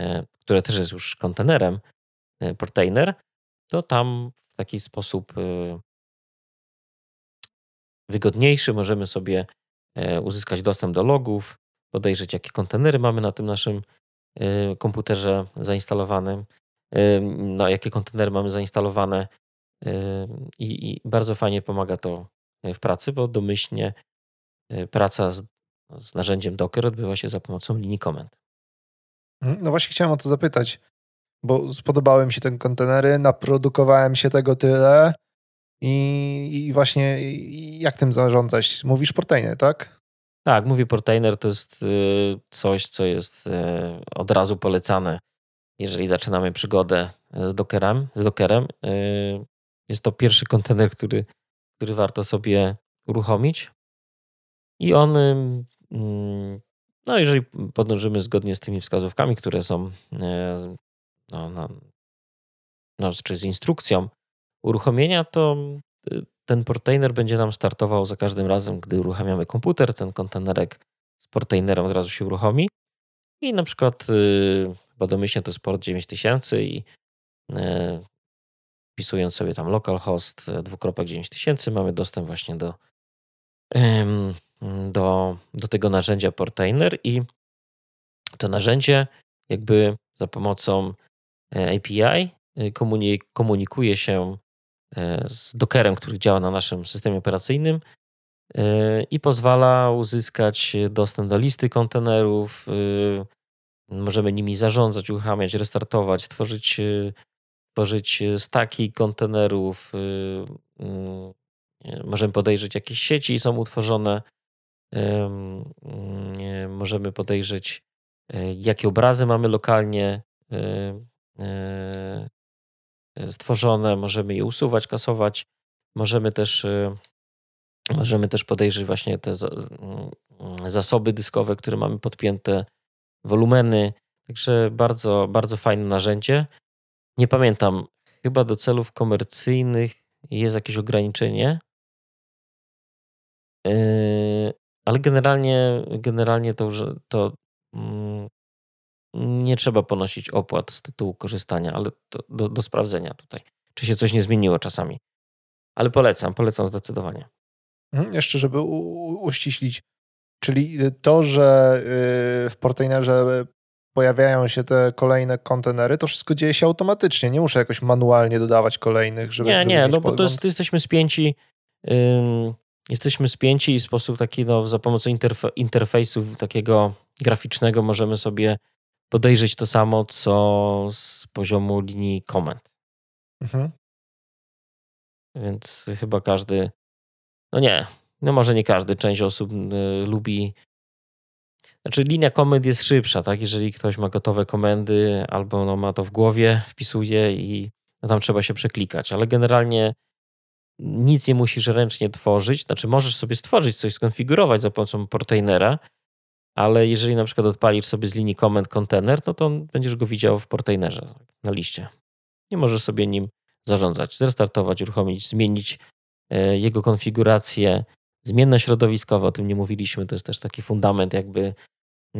e, które też jest już kontenerem, Portainer, to tam w taki sposób wygodniejszy możemy sobie uzyskać dostęp do logów, podejrzeć, jakie kontenery mamy na tym naszym komputerze zainstalowanym, no, jakie kontenery mamy zainstalowane. I, I bardzo fajnie pomaga to w pracy, bo domyślnie praca z z narzędziem Docker odbywa się za pomocą linii komend. Mhm, no właśnie chciałem o to zapytać, bo spodobały mi się te kontenery, naprodukowałem się tego tyle i, i właśnie jak tym zarządzać? Mówisz Portainer, tak? Tak, mówię Portainer to jest y, coś, co jest y, od razu polecane, jeżeli zaczynamy przygodę z Dockerem. Z Dockerem. Y, jest to pierwszy kontener, który, który warto sobie uruchomić. I on Mm, no, jeżeli podążymy zgodnie z tymi wskazówkami, które są, no, no, no, czy z instrukcją uruchomienia, to y, ten portainer będzie nam startował za każdym razem, gdy uruchamiamy komputer. Ten kontenerek z portainerem od razu się uruchomi. I na przykład, y, chyba domyślnie to jest port 9000 i e, wpisując sobie tam localhost dwukropek 9000 mamy dostęp właśnie do do, do tego narzędzia Portainer i to narzędzie jakby za pomocą e, API komunikuje się z Dockerem, który działa na naszym systemie operacyjnym i pozwala uzyskać dostęp do listy kontenerów. Możemy nimi zarządzać, uruchamiać, restartować, tworzyć, tworzyć staki kontenerów. Możemy podejrzeć, jakieś sieci są utworzone możemy podejrzeć, e, jakie obrazy mamy lokalnie e, e, stworzone, możemy je usuwać, kasować. Możemy też, możemy też podejrzeć właśnie te mm, zasoby dyskowe, które mamy podpięte, wolumeny. Także bardzo, bardzo fajne narzędzie. Nie pamiętam, chyba do celów komercyjnych jest jakieś ograniczenie, ale generalnie, generalnie to, to mm, nie trzeba ponosić opłat z tytułu korzystania, ale do, do sprawdzenia tutaj, czy się coś nie zmieniło czasami. Ale polecam, polecam zdecydowanie. Mhm, jeszcze, żeby u, uściślić, czyli to, że y, w portainerze pojawiają się te kolejne kontenery, to wszystko dzieje się automatycznie. Nie muszę jakoś manualnie dodawać kolejnych, żeby. Nie, żeby nie, no bo to jest, jesteśmy spięci jesteśmy spięci i w sposób taki, no, za pomocą interfe interfejsu takiego graficznego możemy sobie podejrzeć to samo, co z poziomu linii komend. Mhm. Więc chyba każdy, no nie, no może nie każdy, część osób y, lubi. Znaczy, linia komend jest szybsza, tak? Jeżeli ktoś ma gotowe komendy albo no, ma to w głowie, wpisuje i no, tam trzeba się przeklikać, ale generalnie nic nie musisz ręcznie tworzyć. Znaczy, możesz sobie stworzyć coś, skonfigurować za pomocą portainera, ale jeżeli na przykład odpalisz sobie z linii komend kontener, no to będziesz go widział w portainerze na liście. Nie możesz sobie nim zarządzać, zrestartować, uruchomić, zmienić e, jego konfigurację, zmienne środowiskowe, o tym nie mówiliśmy, to jest też taki fundament jakby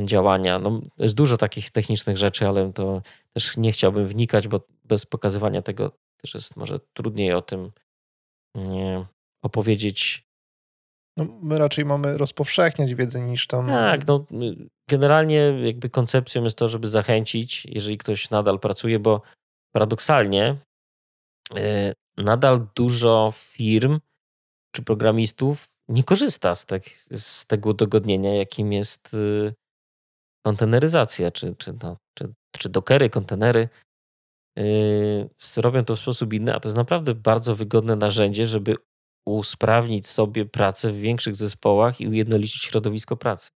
działania. No, jest dużo takich technicznych rzeczy, ale to też nie chciałbym wnikać, bo bez pokazywania tego też jest może trudniej o tym opowiedzieć. No, my raczej mamy rozpowszechniać wiedzę niż tam. Tak, no, generalnie jakby koncepcją jest to, żeby zachęcić, jeżeli ktoś nadal pracuje, bo paradoksalnie yy, nadal dużo firm czy programistów nie korzysta z, tak, z tego udogodnienia, jakim jest yy, konteneryzacja, czy, czy, no, czy, czy dokery, kontenery. Yy, robią to w sposób inny, a to jest naprawdę bardzo wygodne narzędzie, żeby usprawnić sobie pracę w większych zespołach i ujednolicić środowisko pracy.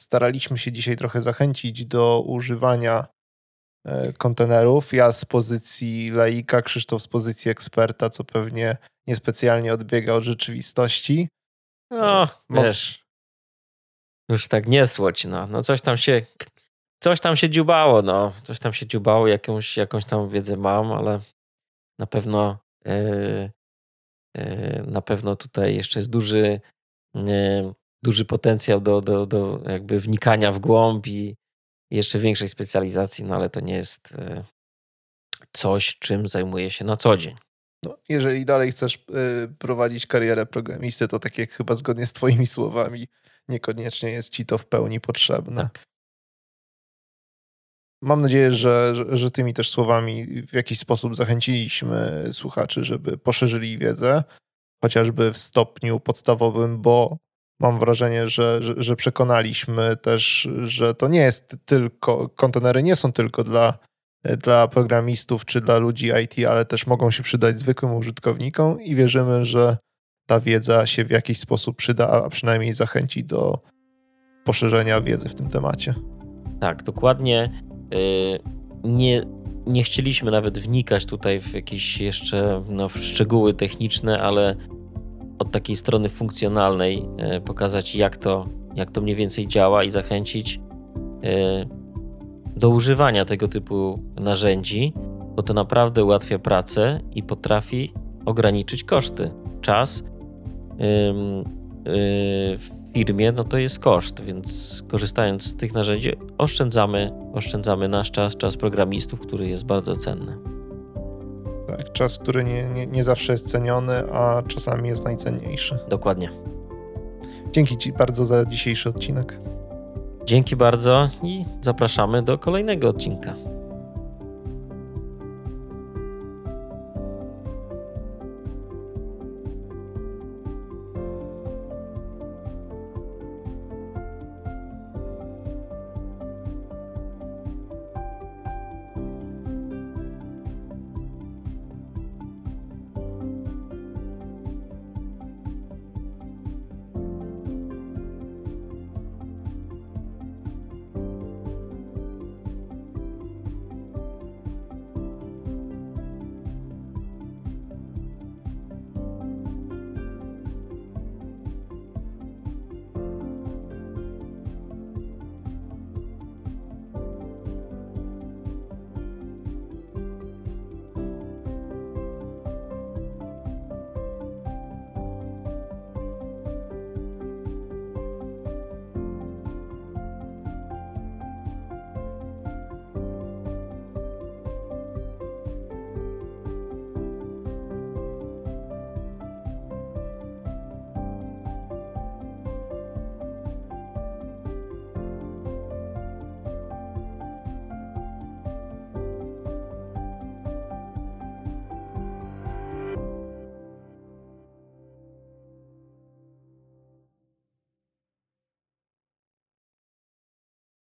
Staraliśmy się dzisiaj trochę zachęcić do używania e, kontenerów. Ja z pozycji laika, Krzysztof z pozycji eksperta, co pewnie niespecjalnie odbiega od rzeczywistości. No, wiesz, już tak nie słoć, no. no coś tam się coś tam się dziubało, no. Coś tam się dziubało, jakąś, jakąś tam wiedzę mam, ale na pewno yy, na pewno tutaj jeszcze jest duży yy, duży potencjał do, do, do jakby wnikania w głąb i jeszcze większej specjalizacji, no ale to nie jest coś, czym zajmuję się na co dzień. No, jeżeli dalej chcesz prowadzić karierę programisty, to tak jak chyba zgodnie z Twoimi słowami, niekoniecznie jest Ci to w pełni potrzebne. Tak. Mam nadzieję, że, że, tymi też słowami w jakiś sposób zachęciliśmy słuchaczy, żeby poszerzyli wiedzę, chociażby w stopniu podstawowym, bo mam wrażenie, że, że, że przekonaliśmy też, że to nie jest tylko, kontenery nie są tylko dla, dla programistów czy dla ludzi IT, ale też mogą się przydać zwykłym użytkownikom i wierzymy, że ta wiedza się w jakiś sposób przyda, a przynajmniej zachęci do poszerzenia wiedzy w tym temacie. Tak, dokładnie. Y, nie, nie chcieliśmy nawet wnikać tutaj w jakieś jeszcze no, szczegóły techniczne, ale od takiej strony funkcjonalnej y, pokazać, jak to, jak to mniej więcej działa i zachęcić y, do używania tego typu narzędzi, bo to naprawdę ułatwia pracę i potrafi ograniczyć koszty. Czas firmie, no to jest koszt, więc korzystając z tych narzędzi oszczędzamy, oszczędzamy nasz czas, czas programistów, który jest bardzo cenny. Tak, czas, który nie, nie, nie zawsze jest ceniony, a czasami jest najcenniejszy. Dokładnie. Dzięki Ci bardzo za dzisiejszy odcinek. Dzięki bardzo i zapraszamy do kolejnego odcinka.